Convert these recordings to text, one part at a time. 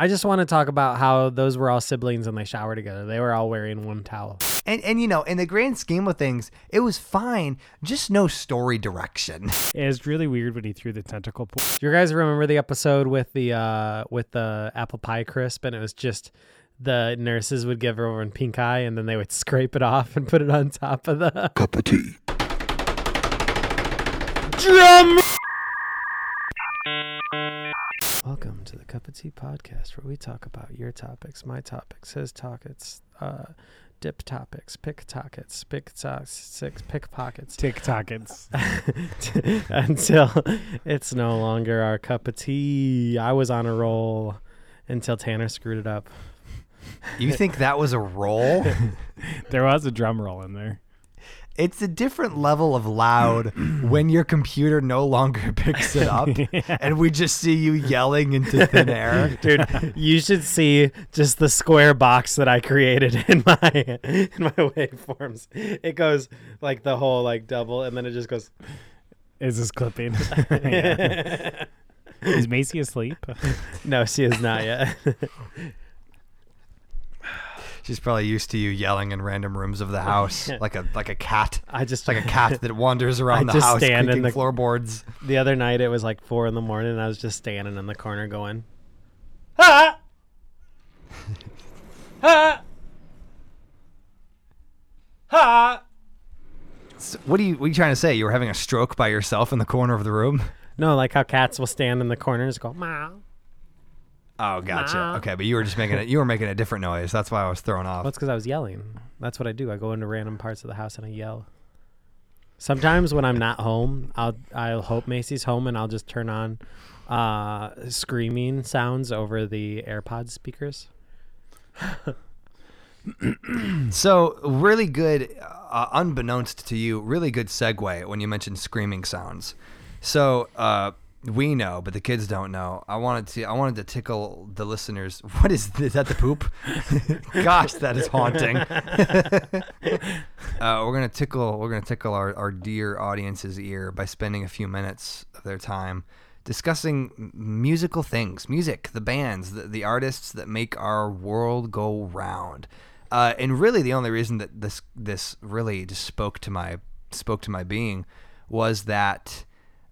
I just want to talk about how those were all siblings and they shower together. They were all wearing one towel. And and you know, in the grand scheme of things, it was fine. Just no story direction. It was really weird when he threw the tentacle. Po- Do you guys remember the episode with the uh with the apple pie crisp and it was just the nurses would give everyone pink eye and then they would scrape it off and put it on top of the Cup of tea. drum. Welcome to the Cup of Tea podcast, where we talk about your topics, my topics, his topics, uh, dip topics, pick topics, pick socks, six pickpockets, TikTokets. until it's no longer our cup of tea. I was on a roll until Tanner screwed it up. You think that was a roll? there was a drum roll in there. It's a different level of loud when your computer no longer picks it up and we just see you yelling into thin air. Dude, you should see just the square box that I created in my in my waveforms. It goes like the whole like double, and then it just goes. Is this clipping? Is Macy asleep? No, she is not yet. She's probably used to you yelling in random rooms of the house like a like a cat. I just like a cat that wanders around the just house creaking the- floorboards. the other night it was like four in the morning, and I was just standing in the corner going, ah, ah, ah. So what are you what are you trying to say? You were having a stroke by yourself in the corner of the room? No, like how cats will stand in the corner and just go, meow. Oh, gotcha. Nah. Okay, but you were just making it. You were making a different noise. That's why I was thrown off. Well, it's because I was yelling. That's what I do. I go into random parts of the house and I yell. Sometimes when I'm not home, I'll I'll hope Macy's home and I'll just turn on uh, screaming sounds over the AirPods speakers. So really good, uh, unbeknownst to you, really good segue when you mentioned screaming sounds. So uh, we know, but the kids don't know. I wanted to. I wanted to tickle the listeners. What is this? Is that the poop? Gosh, that is haunting. uh, we're gonna tickle. We're gonna tickle our, our dear audience's ear by spending a few minutes of their time discussing musical things, music, the bands, the, the artists that make our world go round. Uh, and really, the only reason that this this really just spoke to my spoke to my being was that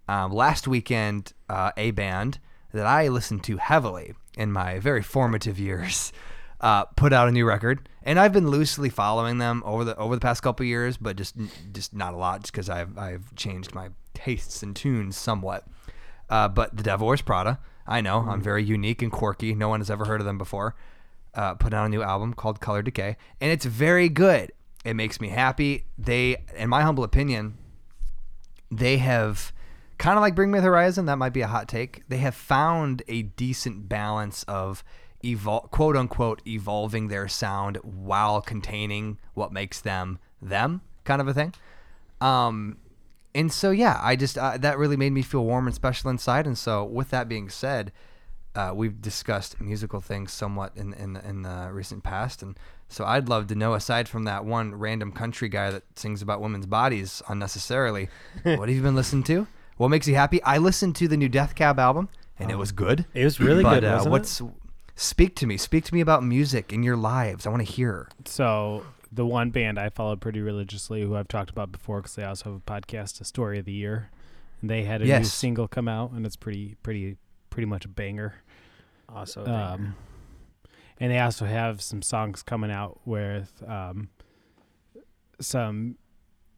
um, last weekend uh, a band that I listened to heavily in my very formative years uh, put out a new record, and I've been loosely following them over the over the past couple of years, but just just not a lot, just because I've I've changed my tastes and tunes somewhat. Uh, but the Devil Wears Prada, I know I'm very unique and quirky. No one has ever heard of them before. Uh, put out a new album called Color Decay, and it's very good. It makes me happy. They, in my humble opinion, they have kind of like Bring Me the Horizon. That might be a hot take. They have found a decent balance of evol- quote unquote evolving their sound while containing what makes them them, kind of a thing. Um, and so yeah, I just uh, that really made me feel warm and special inside. And so with that being said, uh, we've discussed musical things somewhat in in in the recent past, and so I'd love to know, aside from that one random country guy that sings about women's bodies unnecessarily, what have you been listening to? What makes you happy? I listened to the new Death Cab album, and it was good. It was really but, good, Uh, wasn't it? what's speak to me? Speak to me about music in your lives. I want to hear. So the one band I followed pretty religiously, who I've talked about before, because they also have a podcast, a story of the year. And they had a new single come out, and it's pretty, pretty, pretty much a banger. Also, Um, and they also have some songs coming out with um, some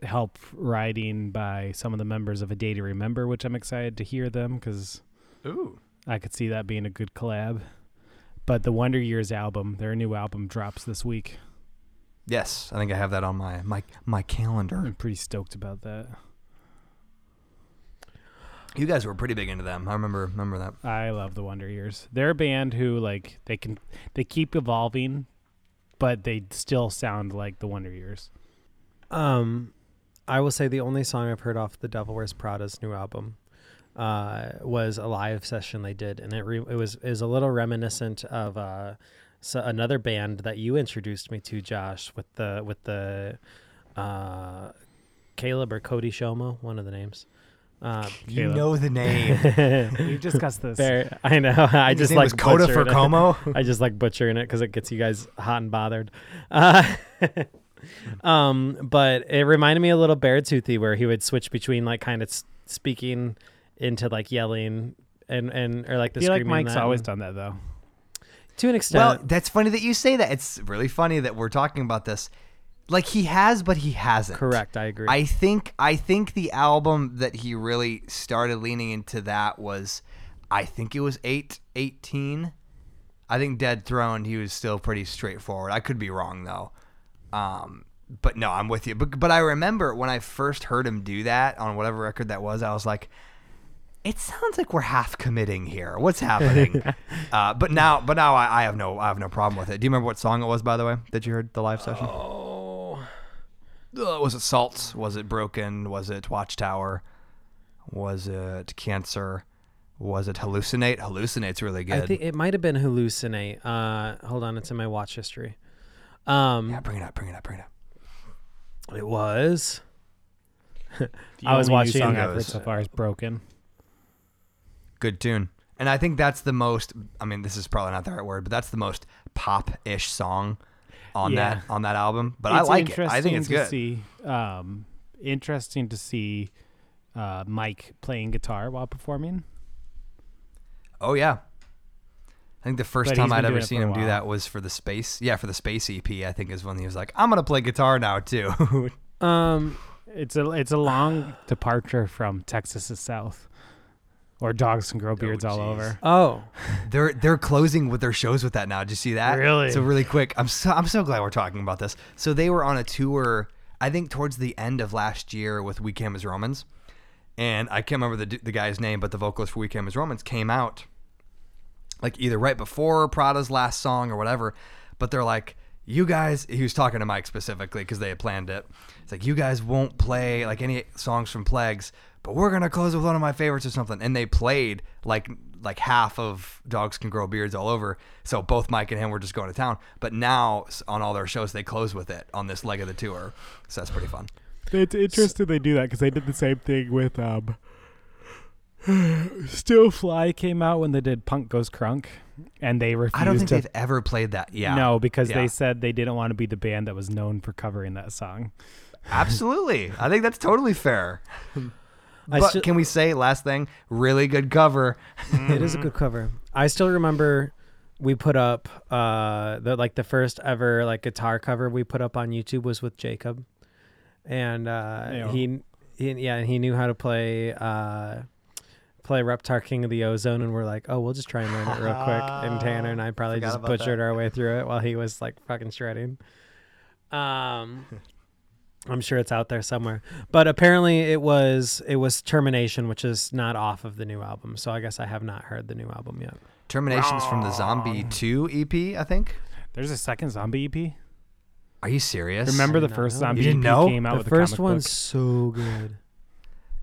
help writing by some of the members of A Day to Remember, which I'm excited to hear them because Ooh. I could see that being a good collab. But the Wonder Years album, their new album drops this week. Yes, I think I have that on my my my calendar. I'm pretty stoked about that. You guys were pretty big into them. I remember remember that. I love the Wonder Years. They're a band who like they can they keep evolving, but they still sound like the Wonder Years. Um, I will say the only song I've heard off the Devil Wears Prada's new album uh, was a live session they did, and it re- it was is a little reminiscent of uh, so another band that you introduced me to, Josh, with the with the uh, Caleb or Cody Shomo, one of the names. Uh, You Caleb. know the name. We've discussed this. I know. I His just like Coda for. Como. I just like butchering it because it gets you guys hot and bothered. Uh, um, but it reminded me a little Beartoothy where he would switch between like kind of s- speaking into like yelling and and or like the I feel like screaming. Mike's that always done that though. to an extent. Well, that's funny that you say that. It's really funny that we're talking about this. Like he has, but he hasn't. correct. I agree. I think I think the album that he really started leaning into that was I think it was 8 18. I think Dead Throne he was still pretty straightforward. I could be wrong though. Um but no, I'm with you. But but I remember when I first heard him do that on whatever record that was, I was like it sounds like we're half committing here. What's happening? uh, but now, but now I, I have no, I have no problem with it. Do you remember what song it was, by the way, that you heard the live session? oh, Uh, was it Salts? Was it Broken? Was it Watchtower? Was it Cancer? Was it Hallucinate? Hallucinate's really good. I think it might have been hallucinate. Uh, hold on, it's in my watch history. Um, yeah, bring it up, bring it up, bring it up. it was. I was watching- song I've heard so far is Broken. Good tune. And I think that's the most. I mean, this is probably not the right word, but that's the most pop-ish song on Yeah. that on that album. But I It's like it. I think interesting it's to good. See, um, interesting to see uh, Mike playing guitar while performing. Oh yeah. I think the first But time I'd ever seen him do that was for the space. Yeah, for the space EP. I think is when he was like, "I'm gonna play guitar now too." Um, It's a it's a long departure from Texas's South, or dogs can grow beards all over. oh, they're they're closing with their shows with that now. Did you see that? Really? So really quick, I'm so I'm so glad we're talking about this. So they were on a tour, I think towards the end of last year with We Came as Romans, and I can't remember the the guy's name, but the vocalist for We Came as Romans came out, like either right before Prada's last song or whatever. But they're like, you guys. He was talking to Mike specifically because they had planned it. It's like you guys won't play like any songs from Plagues, but we're gonna close with one of my favorites or something. And they played like like half of Dogs Can Grow Beards all over. So both Mike and him were just going to town. But now on all their shows, they close with it on this leg of the tour. So that's pretty fun. It's interesting they do that because they did the same thing with um. Still Fly came out when they did Punk Goes Crunk, and they refused I don't think to. they've ever played that. Yeah. No, because Yeah. they said they didn't want to be the band that was known for covering that song. Absolutely. I think that's totally fair. I but still- can we say last thing? Really good cover. it is a good cover. I still remember we put up uh the like the first ever like guitar cover we put up on YouTube was with Jacob, and uh, he, he yeah he knew how to play uh play Reptar King of the Ozone, and we're like, oh, we'll just try and learn it real quick. And Tanner and I probably Forgot just about butchered that. our way through it while he was like fucking shredding. Um. I'm sure it's out there somewhere. But apparently it was it was Termination, which is not off of the new album. So I guess I have not heard the new album yet. Terminations from the Zombie 2 EP, I think. There's a second zombie EP. Are you serious? Remember the first know. zombie You didn't EP know? came out the with first comic one's book. so good.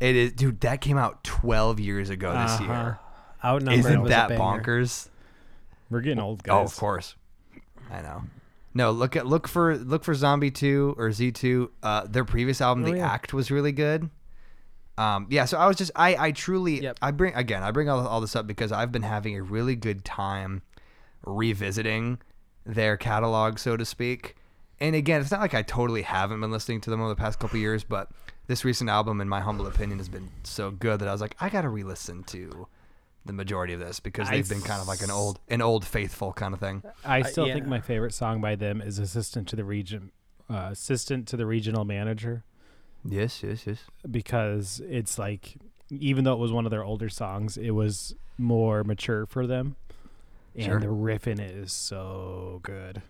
It is, dude. That came out 12 years ago this Uh-huh. year. Outnumbered Isn't that bonkers? We're getting old guys. Oh, of course. I know. No, look at look for look for Zombie Two or Z Two. Uh, their previous album, Oh, The yeah. Act, was really good. Um, yeah. So I was just I I truly Yep. I bring again I bring all, all this up because I've been having a really good time revisiting their catalog, so to speak. And again, it's not like I totally haven't been listening to them over the past couple years, but this recent album, in my humble opinion, has been so good that I was like, I gotta re-listen to the majority of this because they've been kind of like an old an old faithful kind of thing. I still think yeah. my favorite song by them is "Assistant to the Region," uh, "Assistant to the Regional Manager," Yes, yes, yes. because it's like, even though it was one of their older songs, it was more mature for them, and Sure. the riff in it is so good.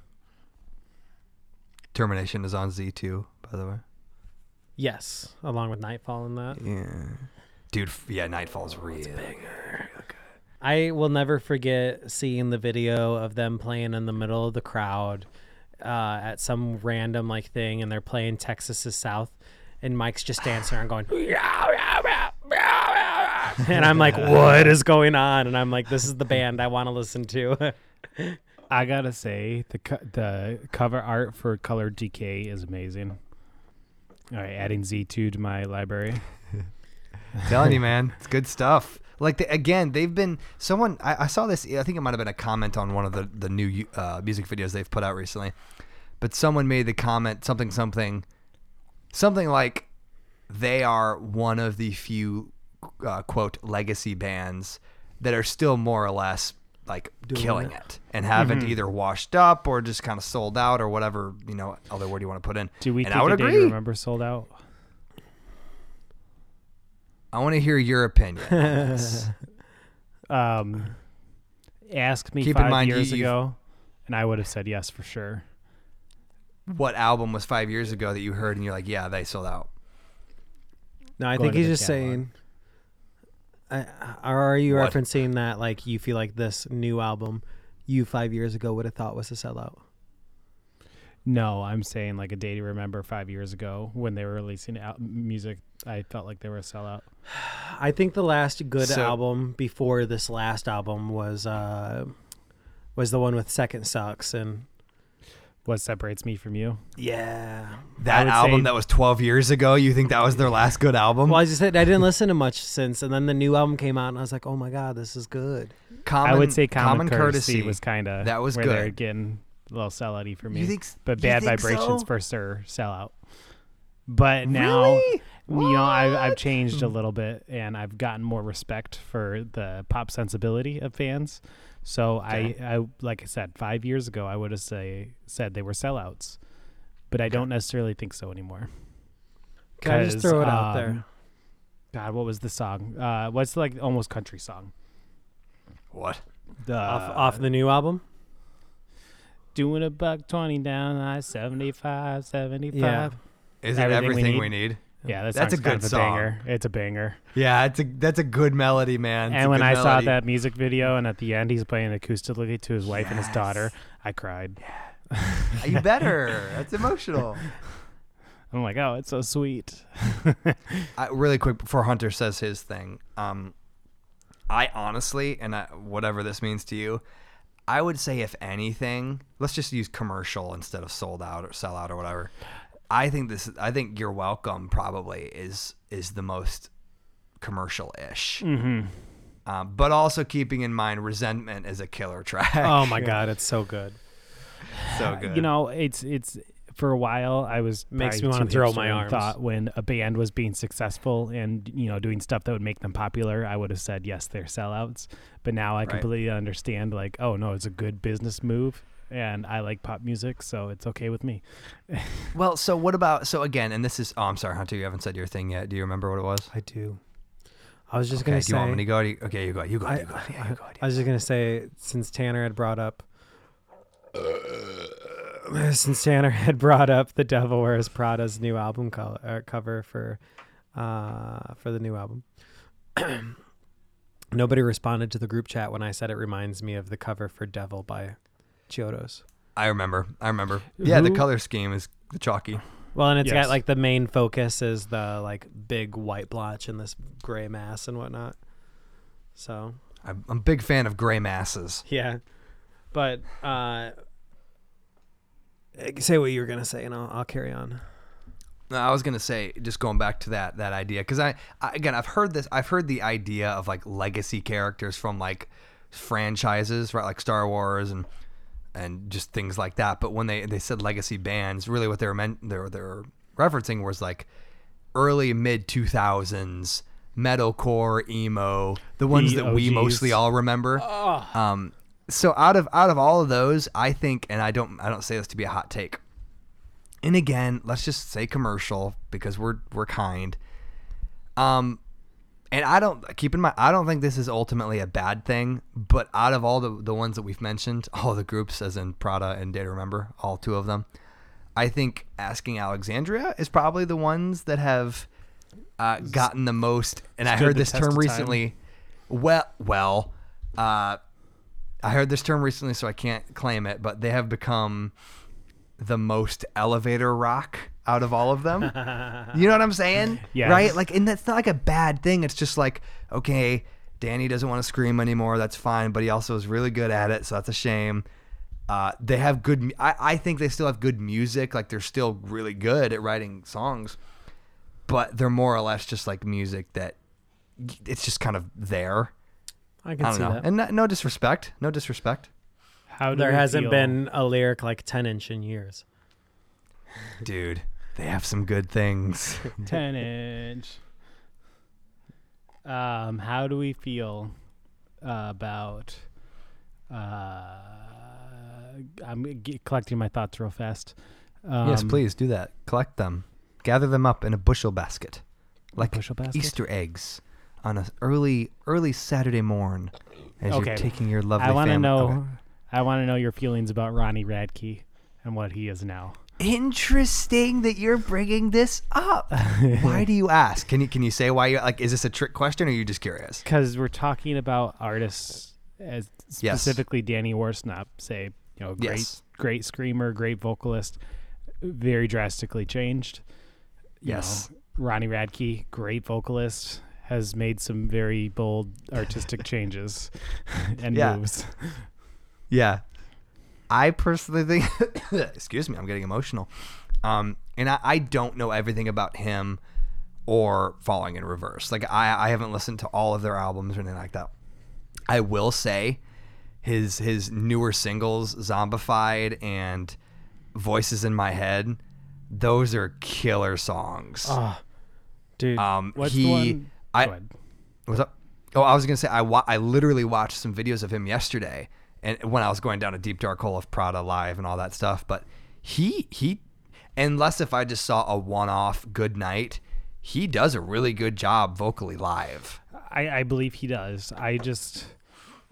Termination is on Z2, by the way. Yes, along with Nightfall and that. Yeah. Dude, f- yeah, Nightfall's real. I will never forget seeing the video of them playing in the middle of the crowd uh, at some random like thing, and they're playing Texas is South, and Mike's just dancing around going, and I'm like, what is going on? And I'm like, this is the band I want to listen to. I gotta say the co- the cover art for Color Decay is amazing. All right, adding Z two to my library. Telling you, man, it's good stuff. Like the, again, they've been someone. I, I saw this. I think it might have been a comment on one of the the new uh, music videos they've put out recently. But someone made the comment something something, something like they are one of the few uh, quote legacy bands that are still more or less like Doing killing it. it. and haven't Mhm. either washed up or just kind of sold out or whatever you know other word you want to put in. Do we And think I would a agree. Remember sold out? I want to hear your opinion. on. Um, asked me Keep in five mind, years you've- ago, and I would have said yes for sure. what album was five years ago that you heard and you're like, yeah, they sold out. No, I Going think he's just catalog. saying. I, or are you What? referencing that like you feel like this new album you five years ago would have thought was a sellout? No, I'm saying like a day to remember five years ago when they were releasing al- music. I felt like they were a sellout. I think the last good So- album before this last album was uh was the one with Second Sucks and What separates me from you? yeah. That album say- that was 12 years ago, you think that was their last good album? Well, I just said I didn't listen to much since, and then the new album came out, and I was like, "Oh my god, this is good." Common, I would say Common, Courtesy, was kind of That was where they're good. getting a little sellouty for me. You think? s- but you Bad think Vibrations so? for sure sellout. But now Really? you know I've, I've changed a little bit and I've gotten more respect for the pop sensibility of fans. So Okay. I, I like I said five years ago I would have say said they were sellouts, but I don't necessarily think so anymore. Can I just throw it out um, there? God, what was the song? Uh, what's like almost country song? What? The Off off the new album. doing a buck twenty down I 75, 75. Yeah. Is it Everything we Need? we need? Yeah, that That's a good a song. banger. It's a banger. Yeah, it's a that's a good melody, man. It's and when I saw that music video, and at the end he's playing acoustically to his wife and his daughter, I cried. you better. That's emotional. I'm like, oh, it's so sweet. I, really quick before Hunter says his thing, um, I honestly, and I, whatever this means to you, I would say if anything, let's just use commercial instead of sold out or sell out or whatever. I think this. I think you're welcome probably is is the most commercial ish, mm-hmm. um, but also keeping in mind resentment is a killer track. Oh my god, it's so good. so good. You know, it's it's for a while I was Makes probably me wanna throw my and arms. Thought when a band was being successful and you know doing stuff that would make them popular, I would have said yes, they're sellouts. But now I Right. completely understand. Like, oh no, it's a good business move, and I like pop music, so it's okay with me. Well, so what about so again? And this is. Oh, I'm sorry, Hunter. You haven't said your thing yet. Do you remember what it was? I do. I was just okay. gonna Do say. you want me to go? You- okay, you go. You go. I, you go. Yeah, I- you go. I was just gonna say since Tanner had brought up since Tanner had brought up the Devil Wears Prada's new album co- uh, cover for uh, for the new album. Nobody responded to the group chat when I said it reminds me of the cover for Devil by Chiodos. I remember. I remember. Yeah, the Who- color scheme is the chalky. Well, and it's Yes. got like the main focus is the like big white blotch and this gray mass and whatnot. So I'm, I'm a big fan of gray masses. Yeah, but uh, say what you were gonna say, and I'll, I'll carry on. No, I was gonna say, just going back to that that idea, because I, I again I've heard this. I've heard the idea of like legacy characters from like franchises, right? Like Star Wars and and just things like that. But when they they said legacy bands, really what they were meant they were, they were referencing was like early mid two thousands metalcore emo, the ones The that we mostly all remember. Um, so out of out of all of those, I think, and I don't I don't say this to be a hot take. And again, let's just say commercial because we're we're kind. Um, and I don't keep in mind I don't think this is ultimately a bad thing. But out of all the the ones that we've mentioned, all the groups, as in Prada and Day to Remember, all two of them, I think Asking Alexandria is probably the ones that have uh, gotten the most. And I heard this term recently. Well, well, uh, I heard this term recently, so I can't claim it, but they have become the most elevator rock out of all of them. you know what I'm saying? Yes. Right? Like, and that's not like a bad thing. It's just like, okay, Danny doesn't want to scream anymore. That's fine, but he also is really good at it, so that's a shame. Uh, they have good. I, I think they still have good music. Like they're still really good at writing songs, but they're more or less just like music that it's just kind of there. I can I see don't know. that. And no, no disrespect, no disrespect, How There hasn't feel- been a lyric like 10 inch in years. dude. They have some good things. ten inch. Um, how do we feel uh, about? Uh, I'm g- collecting my thoughts real fast. Um, yes, please do that. Collect them, gather them up in a bushel basket, like bushel basket? Easter eggs, on a early early Saturday morn, as Okay. you're taking your lovely. I want to know. Okay. I want to know your feelings about Ronnie Radke and what he is now. Interesting that you're bringing this up. why do you ask? Can you can you say why you like? Is this a trick question or are you just curious? Because we're talking about artists, as Yes. specifically Danny Worsnop, say you know great Yes. great screamer, great vocalist, very drastically changed. You Yes. know, Ronnie Radke, great vocalist, has made some very bold artistic changes and Yeah. moves. Yeah. I personally think, excuse me, I'm getting emotional. Um, and I, I don't know everything about him or Falling in Reverse. Like, I, I haven't listened to all of their albums or anything like that. I will say his his newer singles, Zombified and Voices in My Head, those are killer songs. Oh, dude. um, What's he, the one? I. What's up? Oh, I was gonna say I wa- I literally watched some videos of him yesterday, and when I was going down a deep dark hole of Prada live and all that stuff. But he he, unless if I just saw a one off good night, he does a really good job vocally live. I, I believe he does. I just,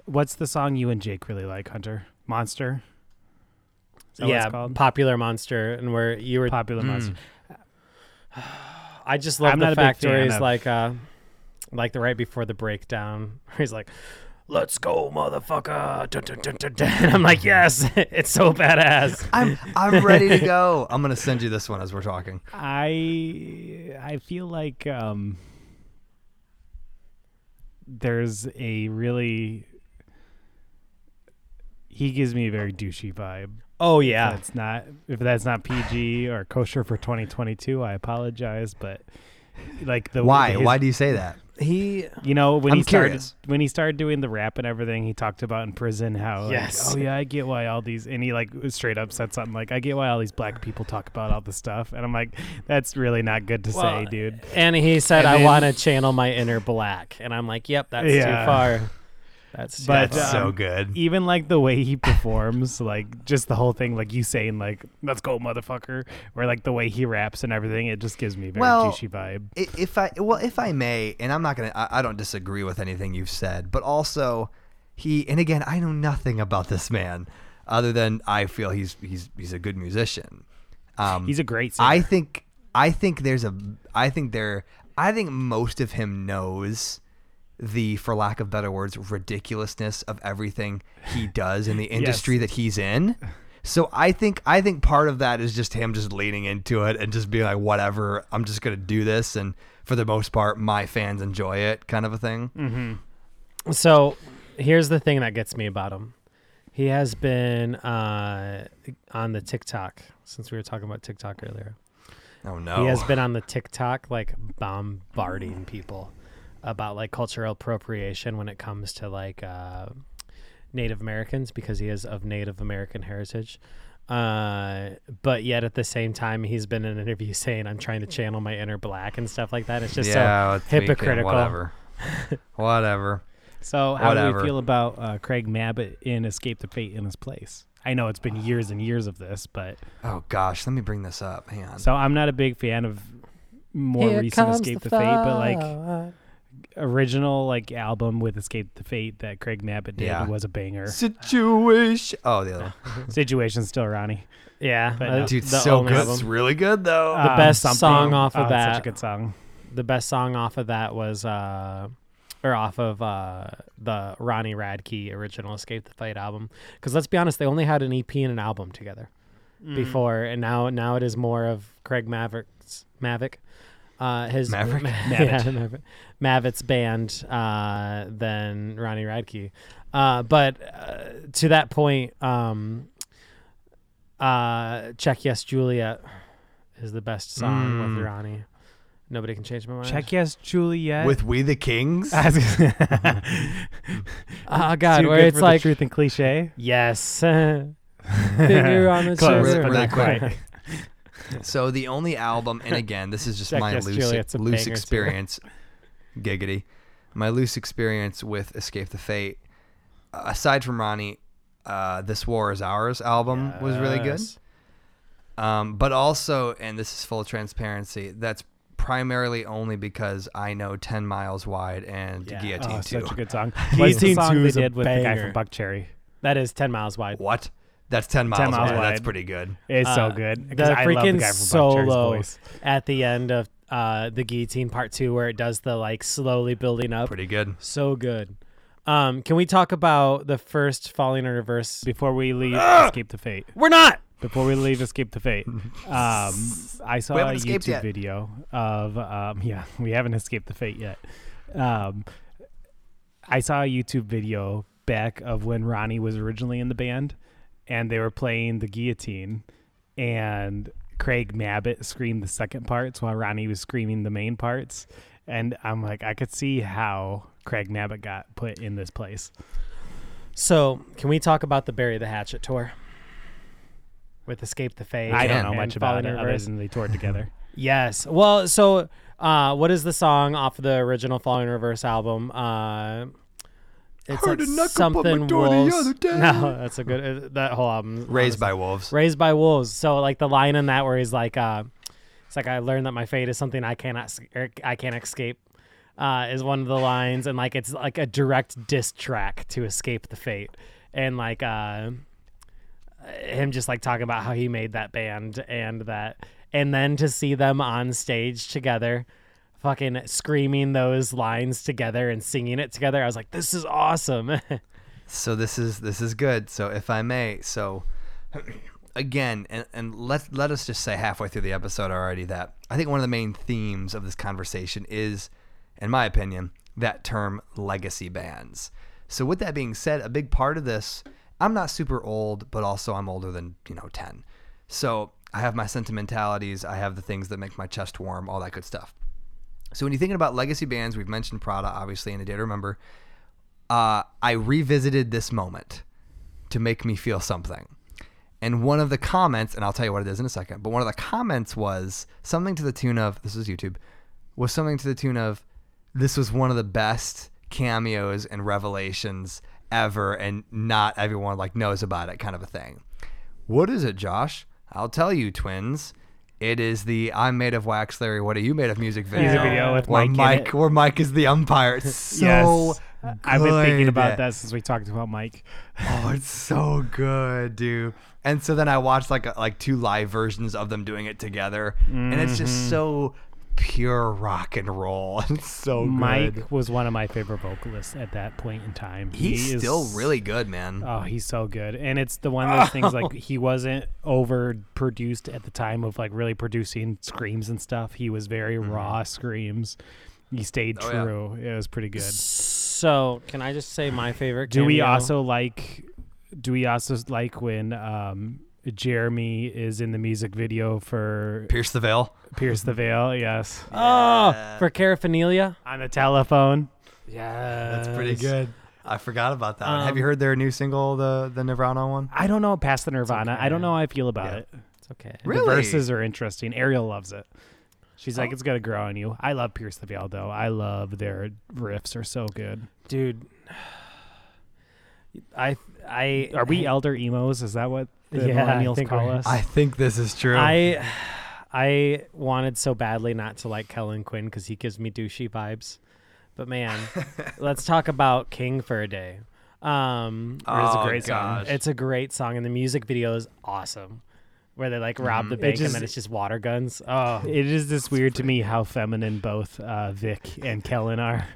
what's the song you and Jake really like, Hunter? Monster. Is that what yeah, it's called? popular monster, and where you were. Popular Mm. Monster. I just love I'm the not a big fact where he's of- like, uh, like the right before the breakdown, where he's like, "Let's go, motherfucker!" Dun, dun, dun, dun, dun. And I'm like, "Yes, it's so badass." I'm I'm ready to go. I'm gonna send you this one as we're talking. I I feel like um, there's a really he gives me a very douchey vibe. Oh yeah, That's not if that's not PG or kosher for 2022. I apologize, but like the Why? his- Why do you say that? He. you know when I'm he started when he started doing the rap and everything, he talked about in prison how like, Yes. oh yeah, I get why all these and he like straight up said something like I get why all these black people talk about all this stuff, and I'm like that's really not good to say, dude. And he said, And "I want to channel my inner black," and I'm like, "Yep, that's Yeah. too far." That's But, far. uh, so Um, good. even like the way he performs, like just the whole thing, like you saying, like "Let's go, motherfucker," or like the way he raps and everything, it just gives me a very Well, douchey vibe. If I well, if I may, and I'm not gonna, I, I don't disagree with anything you've said, but also he, and again, I know nothing about this man, other than I feel he's he's he's a good musician. Um, He's a great singer. I think I think there's a I think there I think most of him knows the for lack of better words ridiculousness of everything he does in the industry that he's in. So I think I think part of that is just him just leaning into it and just being like whatever, I'm just going to do this and for the most part my fans enjoy it kind of a thing. Mm-hmm. So here's the thing that gets me about him. He has been uh, on the TikTok since we were talking about TikTok earlier. Oh no. He has been on the TikTok like bombarding people about like cultural appropriation when it comes to like uh, Native Americans because he is of Native American heritage. Uh, but yet at the same time, he's been in an interview saying, "I'm trying to channel my inner black" and stuff like that. It's just so yeah, it's weekend, hypocritical. whatever. whatever. So, how do Whatever. we feel about uh, Craig Mabbitt in Escape the Fate in his place? I know it's been years and years of this, but Oh gosh, let me bring this up. Hang on. so I'm not a big fan of more Here recent Escape the, the Fate, but like fight. Original like album with Escape the Fate that Craig Mabbitt did Yeah. was a banger. Situation. Oh, the other. one. Situation still Ronnie. yeah, But uh, no. Dude, the so only good. album. It's really good though. The Um, best something. song off of Oh, it's Such a that- good song. the best song off of that was uh or off of uh the Ronnie Radke original Escape the Fate album because let's be honest they only had an EP and an album together Mm. before and now now it is more of Craig Maverick's Mavic uh his Maverick? yeah, Maverick. Mavitt's band uh than Ronnie Radke uh but uh, to that point um uh Check Yes Juliet is the best song Mm. with Ronnie Nobody can change my mind. Check yes, Juliet. With We the Kings? I Oh God, Too where good it's for the like truth and cliche. yes, Figure on the Close, but not quite. So the only album, and again, this is just my Yes, loose, Juliet's a loose banger, experience, giggity, my loose experience with Escape the Fate. Uh, aside from Ronnie, uh, This War Is Ours album was really good. Um, but also, and this is full transparency, that's primarily only because I know 10 Miles Wide and Yeah. Guillotine Oh, 2. such a good song. The Guillotine song 2 is a did with the guy banger. from Buckcherry? That is ten miles wide. What? That's 10 Miles, Miles wide. That's pretty good. It's Uh, so good. the 'cause I love the freaking guy from Buckcherry's solo voice. At the end of uh, the guillotine part two, where it does the like slowly building up, Pretty good. so good. Um, can we talk about the first falling in reverse? Before we leave, Ah! Escape the Fate. We're not. Before we leave, Escape the Fate. Um, I saw a YouTube yet. video of um, yeah, we haven't escaped the fate yet. Um, I saw a YouTube video back of when Ronnie was originally in the band, and they were playing the guillotine, and Craig Mabbitt screamed the second parts while Ronnie was screaming the main parts, and I'm like, I could see how Craig Mabbitt got put in this place. So, can we talk about the Bury the Hatchet tour with Escape the Fate? I don't know much about it other than they toured together. Yes. Well, so uh, what is the song off the original Falling in Reverse album? Uh, it's Heard like a knuckle something on my door the wolves. other day. No, that's a good. Uh, that whole album. Raised honestly. by Wolves. Raised by Wolves. So like the line in that where he's like, uh, it's like I learned that my fate is something I cannot er, I can't escape. Uh, is one of the lines, and like it's like a direct diss track to escape the fate, and like uh, him just like talking about how he made that band and that, and then to see them on stage together, fucking screaming those lines together and singing it together, I was like, this is awesome. So this is this is good. So if I may, so again, and, and let let us just say halfway through the episode already that I think one of the main themes of this conversation is, in my opinion, that term legacy bands. So with that being said, a big part of this, I'm not super old, but also I'm older than you know ten. So I have my sentimentalities, I have the things that make my chest warm, all that good stuff. So when you're thinking about legacy bands, we've mentioned Prada, obviously, in Day to Remember uh, I revisited this moment to make me feel something. And one of the comments, and I'll tell you what it is in a second, but one of the comments was something to the tune of this is YouTube, was something to the tune of this was one of the best cameos and revelations ever, and not everyone like knows about it kind of a thing. What is it, Josh? I'll tell you, twins. It is the "I'm made of wax, Larry. What are you made of?" music video. Music video with where Mike Mike, where Mike is the umpire. It's so yes. I've been thinking about that since we talked about Mike. Oh, it's so good, dude. And so then I watched like like two live versions of them doing it together, and it's Mm-hmm. just so pure rock and roll. It's so Mike good. was one of my favorite vocalists at that point in time. He's He is- still really good, man. Oh, he's so good. And it's the one of those things like he wasn't overproduced at the time of like really producing screams and stuff. He was very raw screams. He stayed Oh, yeah. true. It was pretty good. so, can I just say my favorite? Do we also like do we also like when um Jeremy is in the music video for Pierce the Veil. Pierce the Veil, yes. Oh, for Caraphernelia? On the telephone. Yeah. That's pretty good. I forgot about that. one. Have Um, you heard their new single, the the Nirvana one? I don't know past the Nirvana. I don't know how I feel about Yeah. it. It's okay. Really? The verses are interesting. Ariel loves it. She's like, Oh. it's gonna grow on you. I love Pierce the Veil though. I love their riffs are so good. Dude. I I Are we I, elder emos? Is that what the Yeah, I millennials think call us? I think this is true. I I wanted so badly not to like Kellin Quinn because he gives me douchey vibes. But man, let's talk about King for a day. Um, It is a Oh, great song. it's a great song, and the music video is awesome. Where they like rob Mhm. the bank just- and then it's just water guns. Oh it is just weird to me how feminine both uh, Vic and Kellin are.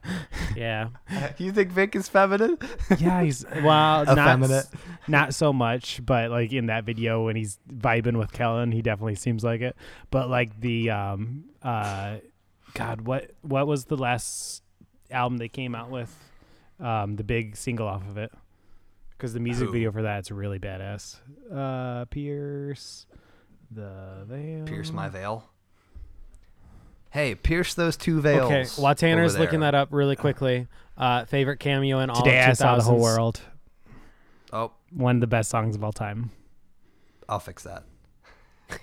yeah. you think Vic is feminine? yeah, he's well, not Effeminate. S- not so much, but like in that video when he's vibing with Kellin, he definitely seems like it. But like the um uh, God, what what was the last album they came out with? Um, the big single off of it. Because the music Who? video for that's really badass. Uh, Pierce, the veil. Pierce my veil. Hey, pierce those two veils. Okay, while Tanner's over looking that up really quickly, uh, favorite cameo in all Today I saw the whole world. Oh, One of the best songs of all time. I'll fix that.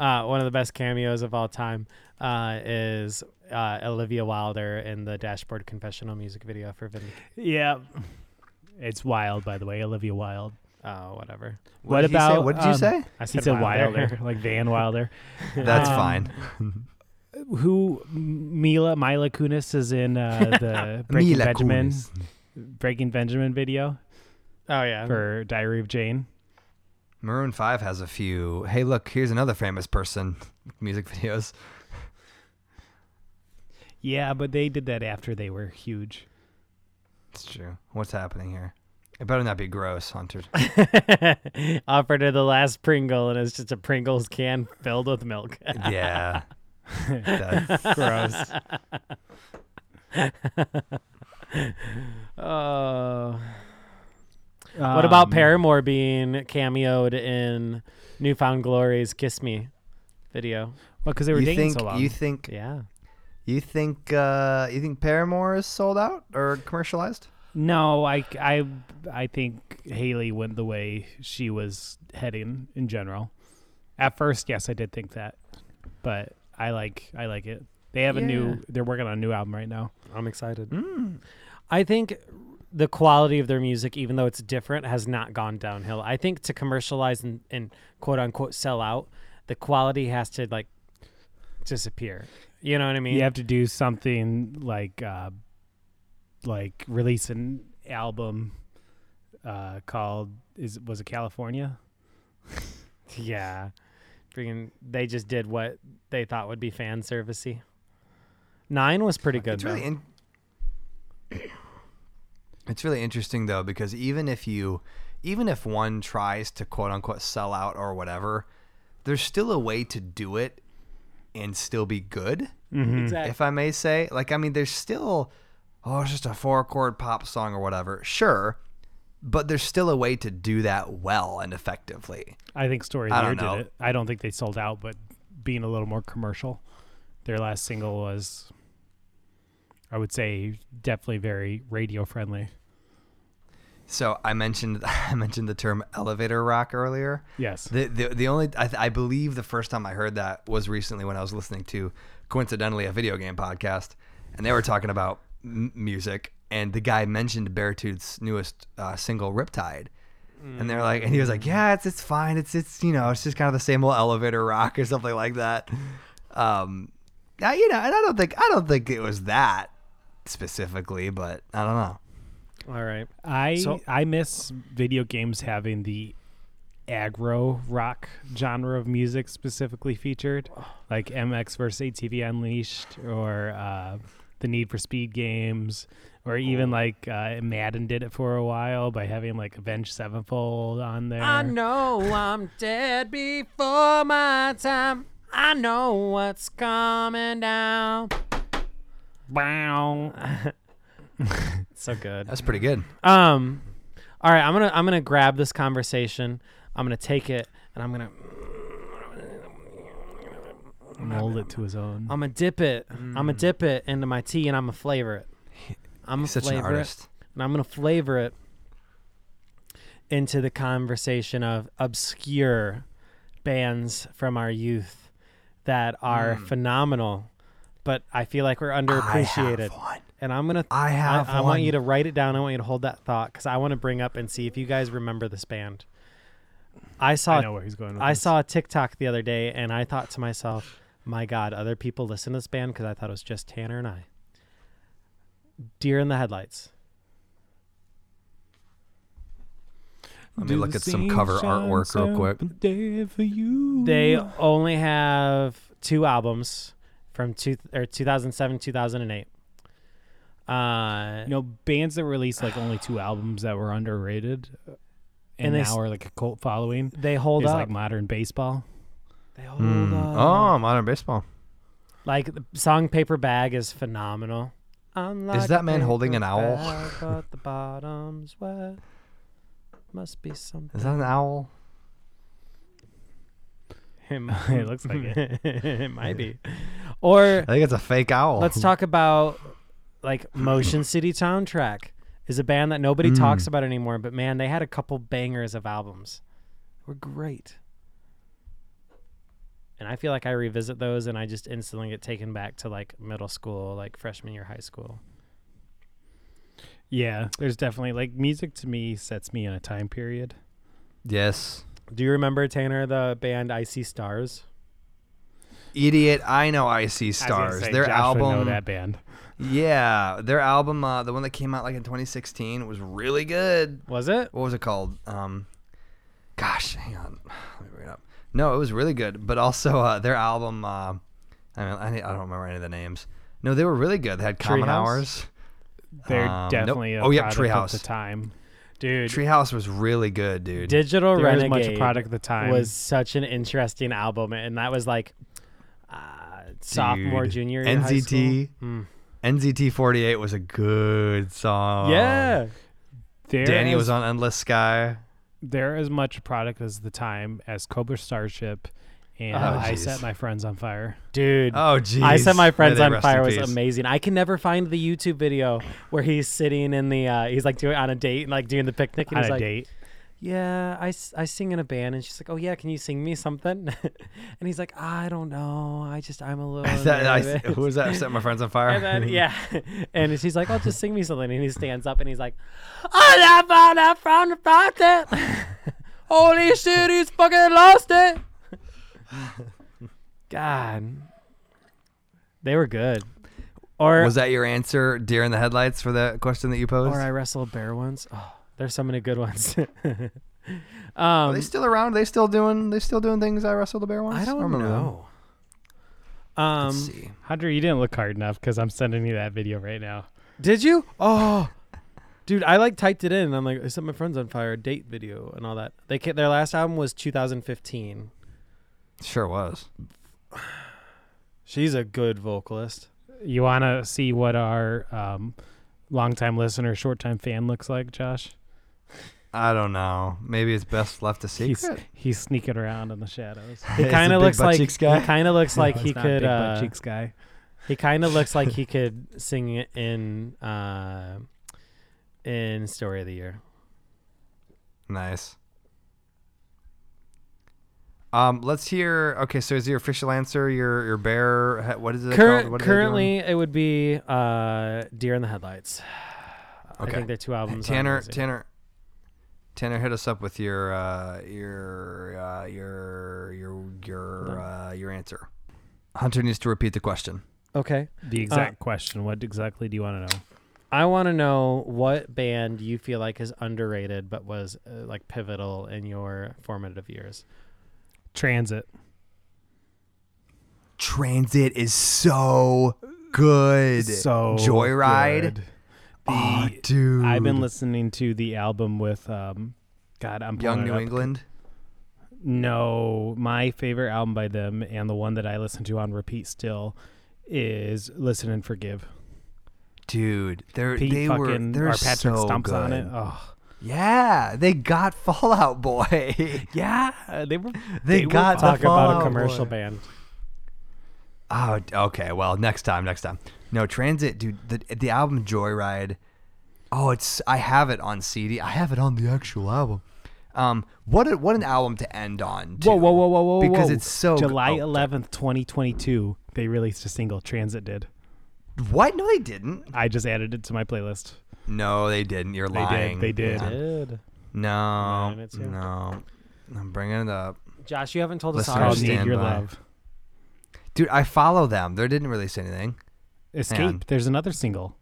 Uh, one of the best cameos of all time uh, is uh, Olivia Wilder in the Dashboard Confessional music video for Vindic. Yeah. It's wild, by the way. Olivia Wilde. Oh, whatever. What did he say? about, What did you um, say? I He said, said Wilder. Wilder, like Van Wilder. That's Um, fine. Who Mila Mila Kunis is in uh, the Breaking Mila Benjamin Kunis. Breaking Benjamin video oh yeah. for Diary of Jane. Maroon Five has a few. Hey, look, here's another famous person. Music videos. Yeah, but they did that after they were huge. It's true. What's happening here? It better not be gross, Hunter. Offered her the last Pringle, and it's just a Pringles can filled with milk. yeah. That- Gross. Oh. What about Um, Paramore being cameoed in New Found Glory's "Kiss Me" video? Well, because they were you dating think so long. you think Yeah. you think uh, you think Paramore is sold out or commercialized? no, I, I, I think Hayley went the way she was heading in general. At first, yes, I did think that, but I like I like it. They have a new. They're working on a new album right now. I'm excited. Mm. I think the quality of their music, even though it's different, has not gone downhill. I think to commercialize and, and quote unquote sell out, the quality has to like disappear. You know what I mean? you have to do something like uh, like release an album uh, called is was it California? Yeah. Freaking, they just did what they thought would be fan servicey. Nine was pretty good It's though. really in- It's really interesting though because even if you even if one tries to quote unquote sell out or whatever, there's still a way to do it and still be good, Mm-hmm. exactly. if I may say. Like I mean there's still oh it's just a four chord pop song or whatever. Sure. But there's still a way to do that well and effectively. I think Story of I the Year don't know. did it. I don't think they sold out, but being a little more commercial. Their last single was, I would say, definitely very radio friendly. So I mentioned I mentioned the term elevator rock earlier. Yes. The the, the only I, th- I believe the first time I heard that was recently when I was listening to coincidentally a video game podcast, and they were talking about m- music, and the guy mentioned Beartooth's newest uh, single Riptide, and they're like, and he was like, yeah, it's it's fine, it's it's you know it's just kind of the same old elevator rock or something like that. Um, now you know, and I don't think I don't think it was that specifically, but I don't know. All right. I So- I miss video games having the aggro rock genre of music specifically featured, like MX versus ATV Unleashed or uh, the Need for Speed games, or even like uh, Madden did it for a while by having like Avenged Sevenfold on there. I know I'm dead before my time. I know what's coming down. Wow. So good. That's pretty good. Um, all right, I'm gonna I'm gonna grab this conversation. I'm gonna take it and I'm gonna Mold it to his own. I'm gonna dip it. I'm gonna dip it into my tea and I'm gonna flavor it. I'm gonna He's such an flavor it artist. and I'm gonna flavor it into the conversation of obscure bands from our youth that are Mm. phenomenal, but I feel like we're underappreciated. I have one. And I'm gonna I I, have I one. want you to write it down. I want you to hold that thought because I want to bring up and see if you guys remember this band. I saw I know where he's going with I this. saw a TikTok the other day and I thought to myself, my God, other people listen to this band because I thought it was just Tanner and I. Dear and the Headlights. Let me look at some cover artwork real quick. They only have two albums from two or 2007, 2008. Uh, You know, bands that released like only two albums that were underrated and, And they now s- are like a cult following they hold is up. like modern baseball. they hold Hmm. up. Oh, modern baseball. Like the song "Paper Bag" is phenomenal. I'm like that man holding an owl? bag, but the bottom's wet. Must be something. Is that an owl? Him. It looks like it. it might be. Or I think it's a fake owl. let's talk about like Motion City Soundtrack is a band that nobody Mm. talks about anymore, but man, they had a couple bangers of albums. Were great. And I feel like I revisit those and I just instantly get taken back to like middle school, like freshman year high school. Yeah, there's definitely like music to me sets me in a time period. Yes. Do you remember Tanner the band I See Stars? Idiot. I know I see I was stars. say, Their Josh would know album. that band. Yeah, their album, uh, the one that came out like in 2016, was really good. Was it? What was it called? Um, gosh, hang on, let me bring it up. No, it was really good. But also uh, their album. Uh, I mean, I, I don't remember any of the names. No, they were really good. They had Common Treehouse? Hours. They're Um, nope. definitely a Oh, yeah, product of Treehouse. the time. Dude, Treehouse was really good, dude. Digital They're as Renegade much a product of the time. was such an interesting album, and that was like uh, sophomore, Dude. junior year high school. NZT. Mm. NZT 48 was a good song. yeah, They're Danny as, was on Endless Sky. They're as much product as the time as Cobra Starship, and Oh, I set my friends on fire. dude. Oh, geez. I set my friends on fire was peace. amazing. I can never find the YouTube video where he's sitting in the uh, he's like doing on a date and like doing the picnic and on he's a like, date. Yeah, I, I sing in a band and she's like, oh yeah, can you sing me something? and he's like, I don't know, I just I'm a little. Is that, I, nervous." who was that? Set my friends on fire. And then yeah, and she's like, "Oh, just sing me something." And he stands up and he's like, "I found out from the faucet. Holy shit, he's fucking lost it." God, they were good. Or was that your answer, Dear and the Headlights, for that question that you posed? or I wrestled a bear once. Oh, there's so many good ones. Are um, they still around? Are they still doing? They still doing things? I wrestled the bear once. I don't remember them. know. Um, Let's see. Hunter, you didn't look hard enough because I'm sending you that video right now. Did you? Oh, dude, I like typed it in. and I'm like, I set my friends on fire date video and all that. They ca- their last album was 2015. Sure was. She's a good vocalist. You want to see what our um, longtime listener, short time fan looks like, Josh? I don't know. Maybe it's best left a He's secret. he's sneaking around in the shadows. He kind of looks like cheeks guy? he kind of looks like he could. Big Butt Uh, cheeks guy. he kind of looks like he could sing it in uh, in Story of the Year. Nice. Um, let's hear. Okay, so is your official answer your your bear? What is it Current, called? What are they doing? currently, it would be uh, Dear and the Headlights. I Okay. think they're two albums. Tanner. Tanner, Tanner, hit us up with your uh, your uh, your your your uh, your answer. Hunter needs to repeat the question. Okay. The exact question. What exactly do you want to know? I want to know what band you feel like is underrated but was uh, like pivotal in your formative years. Transit. Transit is so good. So Joyride. good. The, oh, dude. I've been listening to the album with um, God, I'm Young New up. England. No, my favorite album by them and the one that I listen to on repeat still is "Listen and Forgive." Dude, they're Pete they were fucking they're or Patrick so Stumps good. on it. Oh, Yeah, they got Fall Out Boy. yeah, they were. they, They were got the Talk about a commercial Boy. band. Oh, okay. Well, next time, next time. No, Transit, dude. The the album Joyride. Oh, it's I have it on CD. I have it on the actual album. Um, what a, what an album to end on. Whoa, too, whoa, whoa, whoa, whoa! Because whoa. it's so July oh, eleventh, twenty twenty two. They released a single. Transit did. What? No, they didn't. I just added it to my playlist. No, they didn't. You're They did, lying. they did. Yeah. Did. No, Nine, it's here. no. I'm bringing it up, Josh, you haven't told us Listeners, Called "Need Your by. Love." dude. I follow them. They didn't release anything. Escape. Man. There's another single.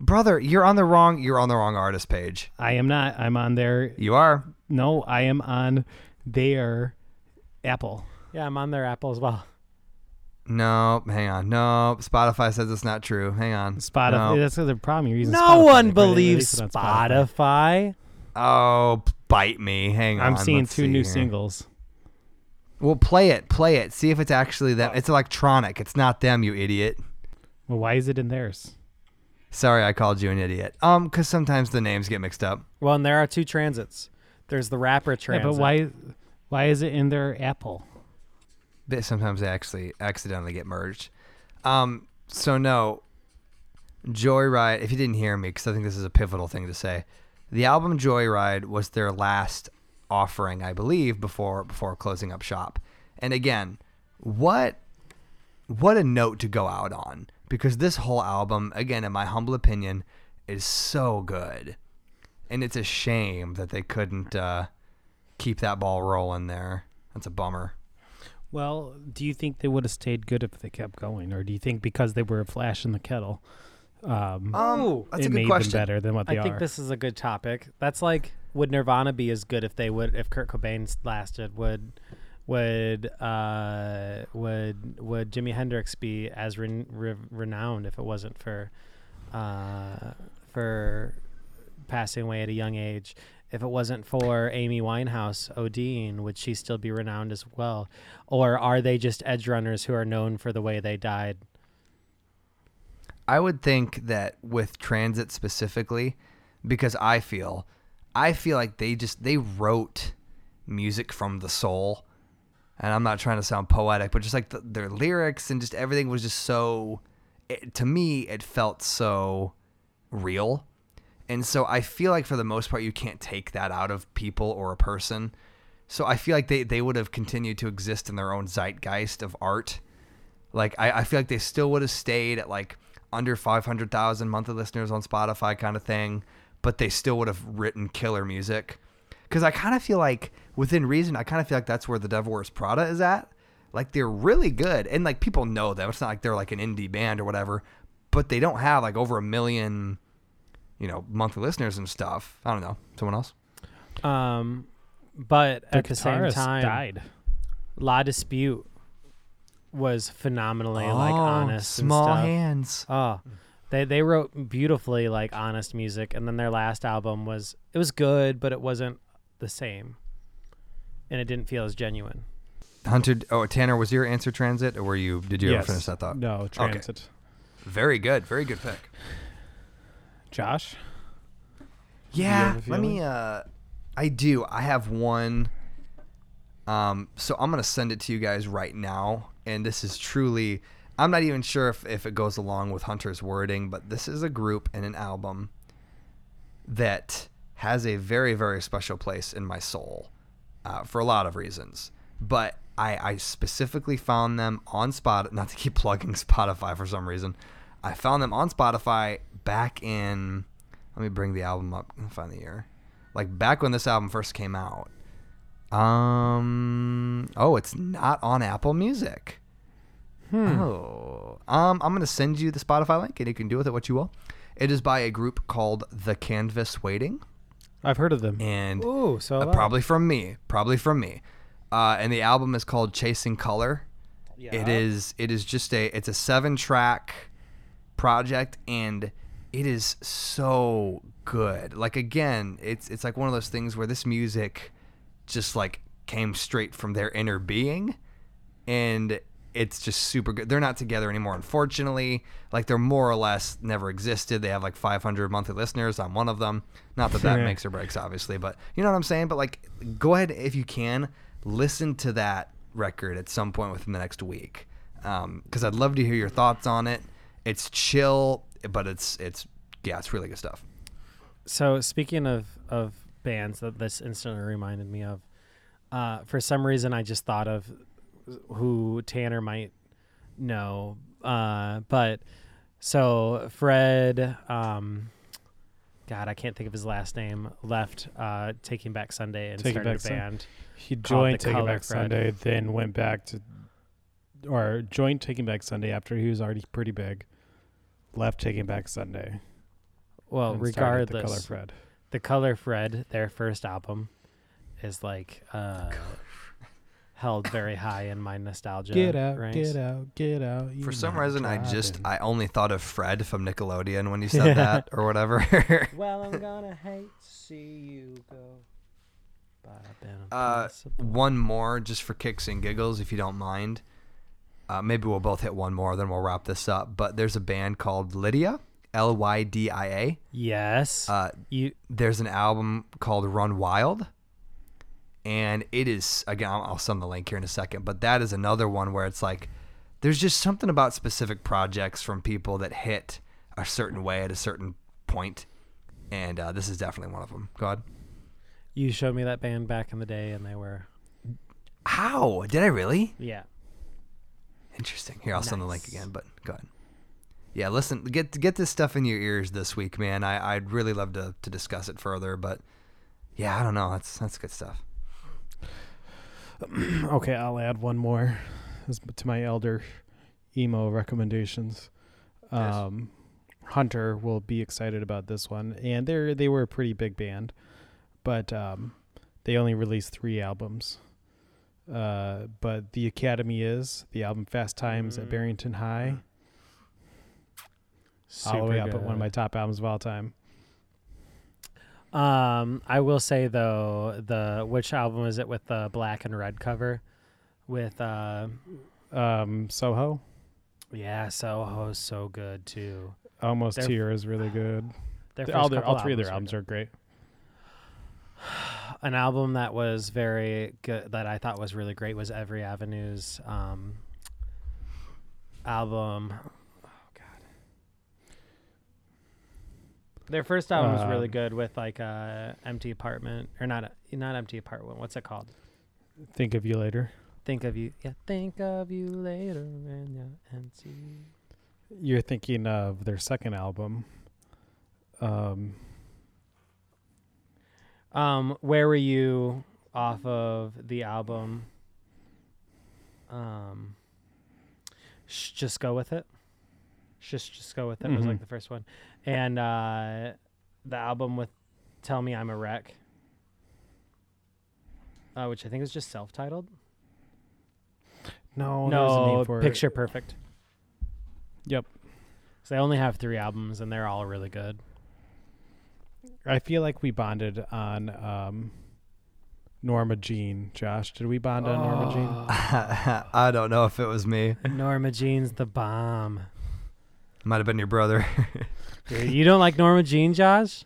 Brother, you're on the wrong. You're on the wrong artist page. I am not. I'm on their. You are. No, I am on their Apple. Yeah, I'm on their Apple as well. No, hang on. No, Spotify says it's not true. Hang on. Spotify. No. That's the problem. You're using No Spotify. one They believes released it Spotify. Oh, bite me. Hang on. I'm seeing let's two see new here. singles. Well, play it. Play it. See if it's actually them. It's electronic. It's not them, you idiot. Well, why is it in theirs? Sorry, I called you an idiot. Um, because sometimes the names get mixed up. Well, and there are two transits. There's the rapper Yeah, transit. but why? Why is it in their Apple? They- Sometimes they actually accidentally get merged. Um, so no, Joyride. If you didn't hear me, because I think this is a pivotal thing to say, the album Joyride was their last offering, I believe, before before closing up shop. And again, what what a note to go out on because this whole album, again, in my humble opinion, is so good, and it's a shame that they couldn't uh, keep that ball rolling there. That's a bummer. Well, do you think they would have stayed good if they kept going, or do you think because they were a flash in the kettle, um, Um, that's it a good made question. them better than what they I think this is a good topic. That's like, would Nirvana be as good if they would if Kurt Cobain lasted? Would would uh would would Jimi Hendrix be as re- renowned if it wasn't for uh for passing away at a young age? If it wasn't for Amy Winehouse ODing, would she still be renowned as well? Or are they just edge runners who are known for the way they died? I would think that with transit specifically, because I feel, I feel like they just they wrote music from the soul, and I'm not trying to sound poetic, but just like the, their lyrics and just everything was just so, it, to me, it felt so real, and so I feel like for the most part you can't take that out of people or a person. So I feel like they, they would have continued to exist in their own zeitgeist of art. Like I, I feel like they still would have stayed at like under five hundred thousand monthly listeners on Spotify kind of thing, but they still would have written killer music. Because I kind of feel like within reason, I kind of feel like that's where the Devil Wears Prada is at. Like they're really good, and like people know them. It's not like they're like an indie band or whatever, but they don't have like over a million, you know, monthly listeners and stuff. I don't know. Someone else? Um, but The at the same time, died. La Dispute was phenomenally like honest Oh, small and stuff. hands. Oh, they they wrote beautifully like honest music, and then their last album was it was good, but it wasn't the same, and it didn't feel as genuine. Hunter, oh Tanner, was your answer transit, or were you? Did you yes. ever finish that thought? No, transit. Very good, very good pick. Josh, Yeah, have a let me. feeling? Uh, I do. I have one. Um, so I'm gonna send it to you guys right now, and this is truly. I'm not even sure if, if it goes along with Hunter's wording, but this is a group and an album that has a very very special place in my soul, uh, for a lot of reasons. But I, I specifically found them on Spot. Not to keep plugging Spotify for some reason. I found them on Spotify back in. Let me bring the album up and find the year. Like back when this album first came out. Um. Oh, it's not on Apple Music. Oh. Um. I'm gonna send you the Spotify link, and you can do with it what you will. It is by a group called The Canvas Waiting, I've heard of them. and Ooh, so uh, probably from me. Probably from me. Uh, and the album is called Chasing Color. It is it is just a it's a seven track project and it is so good. Like again, it's it's like one of those things where this music just like came straight from their inner being and it's just super good. They're not together anymore unfortunately. Like they're more or less never existed. They have like 500 monthly listeners. I'm one of them. Not that that makes or breaks obviously, but you know what I'm saying? But like go ahead if you can listen to that record at some point within the next week because I'd love to hear your thoughts on it. It's chill, but it's it's yeah, it's really good stuff. So speaking of of bands that this instantly reminded me of, uh, for some reason I just thought of who Tanner might know. Uh, but so Fred, um, God, I can't think of his last name. Left uh, Taking Back Sunday and Taking started a Sun- band. He joined Taking Color Back Fred. Sunday, then went back to, or joined Taking Back Sunday after he was already pretty big. Left Taking Back Sunday. Well, regardless, the Color Fred. The Color Fred, their first album, is like uh, held very high in my nostalgia. Get out, ranks. get out, get out. For some know, reason, I just I only thought of Fred from Nickelodeon when you said that or whatever. Well, I'm gonna hate to see you go. But I've been uh, impossible. one more just for kicks and giggles, if you don't mind. Uh, maybe we'll both hit one more, then we'll wrap this up. But there's a band called Lydia, L Y D I A. yes, Uh, you there's an album called Run Wild, and it is again. I'll, send the link here in a second, but that is another one where it's like there's just something about specific projects from people that hit a certain way at a certain point. and uh, this is definitely one of them. Go ahead. You showed me that band back in the day, and they were How did I really? yeah. Interesting. Here, I'll send the link again, but go ahead. Yeah, listen, get get this stuff in your ears this week, man. I I'd really love to to discuss it further, but yeah, I don't know. That's that's good stuff. okay, I'll add one more to my elder emo recommendations. Um, Hunter will be excited about this one, and they they were a pretty big band, but um, they only released three albums. Uh, but the Academy is the album Fast Times at Mm. Barrington High, all the way up at one of my top albums of all time. Um, I will say though, the which album is it with the black and red cover? With uh, Um, Soho, yeah, Soho's so good too. Almost Their- Here is really good. Their all their, all three of their albums albums are great. An album that was very good that I thought was really great was Every Avenue's um album. Oh God. Their first album was really Um, good with like uh empty apartment or not not empty apartment. What's it called? Think of you later. Think of you. Yeah, think of you later when you're empty. You're thinking of their second album. Um, Um, where were you off of the album? Um, sh- just go with it. Just just go with it It was like Mhm. the first one, and uh, the album with "Tell Me I'm a Wreck," uh, which I think was just self-titled. no, there's a no, name for it. Picture Perfect. Yep. So they only have three albums, and they're all really good. I feel like we bonded on um, Norma Jean. Josh, did we bond on Norma Jean? I don't know if it was me. Norma Jean's the bomb. Might have been your brother. Dude, you don't like Norma Jean, Josh?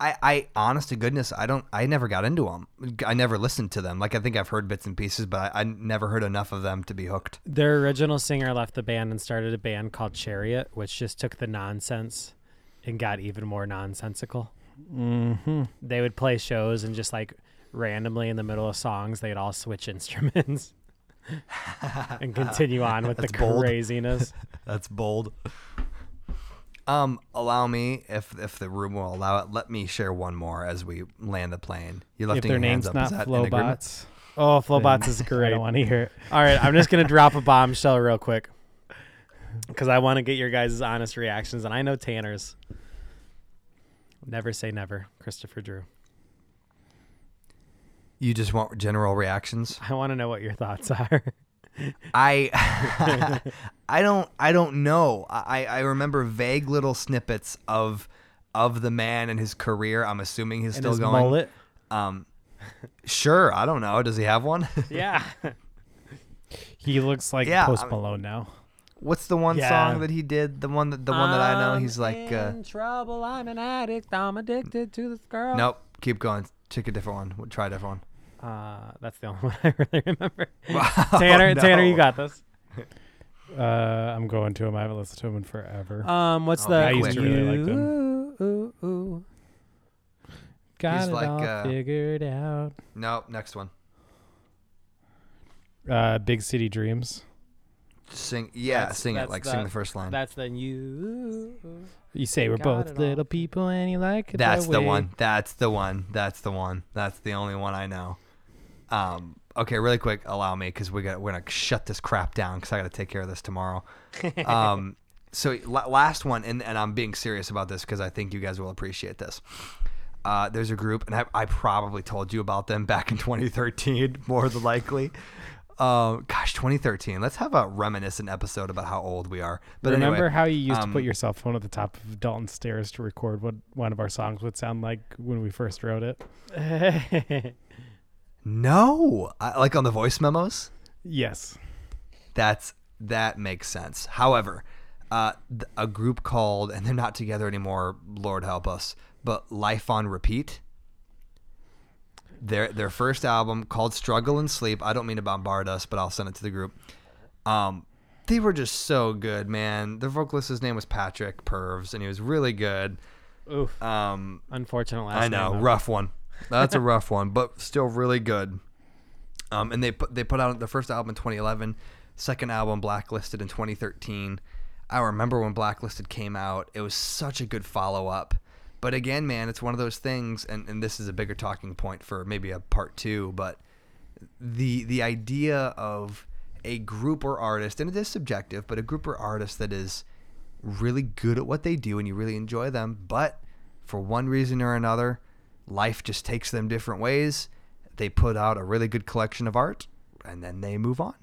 I, I, honest to goodness, I don't. I never got into them. I never listened to them. Like I think I've heard bits and pieces, but I, I never heard enough of them to be hooked. Their original singer left the band and started a band called Chariot, which just took the nonsense and got even more nonsensical. Mm-hmm. They would play shows and just like randomly in the middle of songs, they'd all switch instruments and continue on with the bold. craziness. That's bold. Um, allow me, if if the room will allow it, let me share one more as we land the plane. You their your hands name's up? Is not that in agreement? Flobots, Oh, Flobots is I great. don't want to hear it. All right, I'm just gonna drop a bombshell real quick because I want to get your guys' honest reactions, and I know Tanner's. Never say never, Christopher Drew. You just want general reactions. I want to know what your thoughts are. I I don't I don't know. I I remember vague little snippets of of the man and his career. I'm assuming he's and still his going. mullet. Um, sure. I don't know. Does he have one? Yeah. He looks like Yeah, Post Malone now. What's the one Yeah. song that he did? The one that the one that I know. I'm He's like, uh, in trouble. I'm an addict. I'm addicted to this girl. nope. Keep going. Take a different one. We'll try a different Uh, that's the only one I really remember. one. Tanner, Oh, Tanner, you got this. Uh, I'm going to him. I haven't listened to him in forever. Um, what's Oh, the? I used to really like them. Ooh, ooh, ooh. Got he's it like, all uh, figured out. Nope. Next one. Uh, Big City Dreams. Sing. Yeah, That's- sing it. Like the- sing the first line. That's the you. You say we're both all little people and you like it That's that the way. one. That's the one. That's the one. That's the only one I know. Um. Okay, really quick. Allow me, because we got we're gonna shut this crap down because I got to take care of this tomorrow. um. So la- last one, and, and I'm being serious about this because I think you guys will appreciate this. Uh, there's a group, and I, I probably told you about them back in 2013, more than likely. Um, gosh, 2013. Let's have a reminiscent episode about how old we are. But Remember anyway, how you used to um, put your cell phone at the top of Dalton stairs to record what one of our songs would sound like when we first wrote it? no, I, like on the voice memos. Yes. That's that makes sense. However, uh, th- a group called and they're not together anymore. Lord help us. But Life on Repeat. their their first album called Struggle and Sleep. I don't mean to bombard us, but I'll send it to the group. Um, they were just so good, man. The vocalist's name was Patrick Purves, and he was really good. Oof. Um, Unfortunate last I know, name, rough one. That's a rough one, but still really good. Um, and they put they put out the first album in 2011, second album Blacklisted in 2013. I remember when Blacklisted came out; it was such a good follow up. But again, man, it's one of those things, and, and this is a bigger talking point for maybe a part two. But the the idea of a group or artist, and it is subjective, but a group or artist that is really good at what they do and you really enjoy them, but for one reason or another, life just takes them different ways. They put out a really good collection of art and then they move on.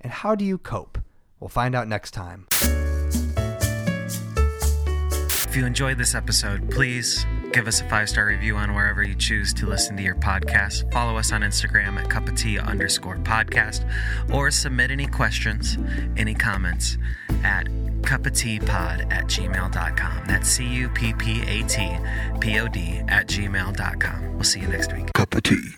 And how do you cope? We'll find out next time. If you enjoyed this episode, please give us a five star review on wherever you choose to listen to your podcast. Follow us on Instagram at cup of tea underscore podcast or submit any questions, any comments at cupofteapod at gmail.com. That's C U P P A T P O D at gmail.com. We'll see you next week. Cup of tea.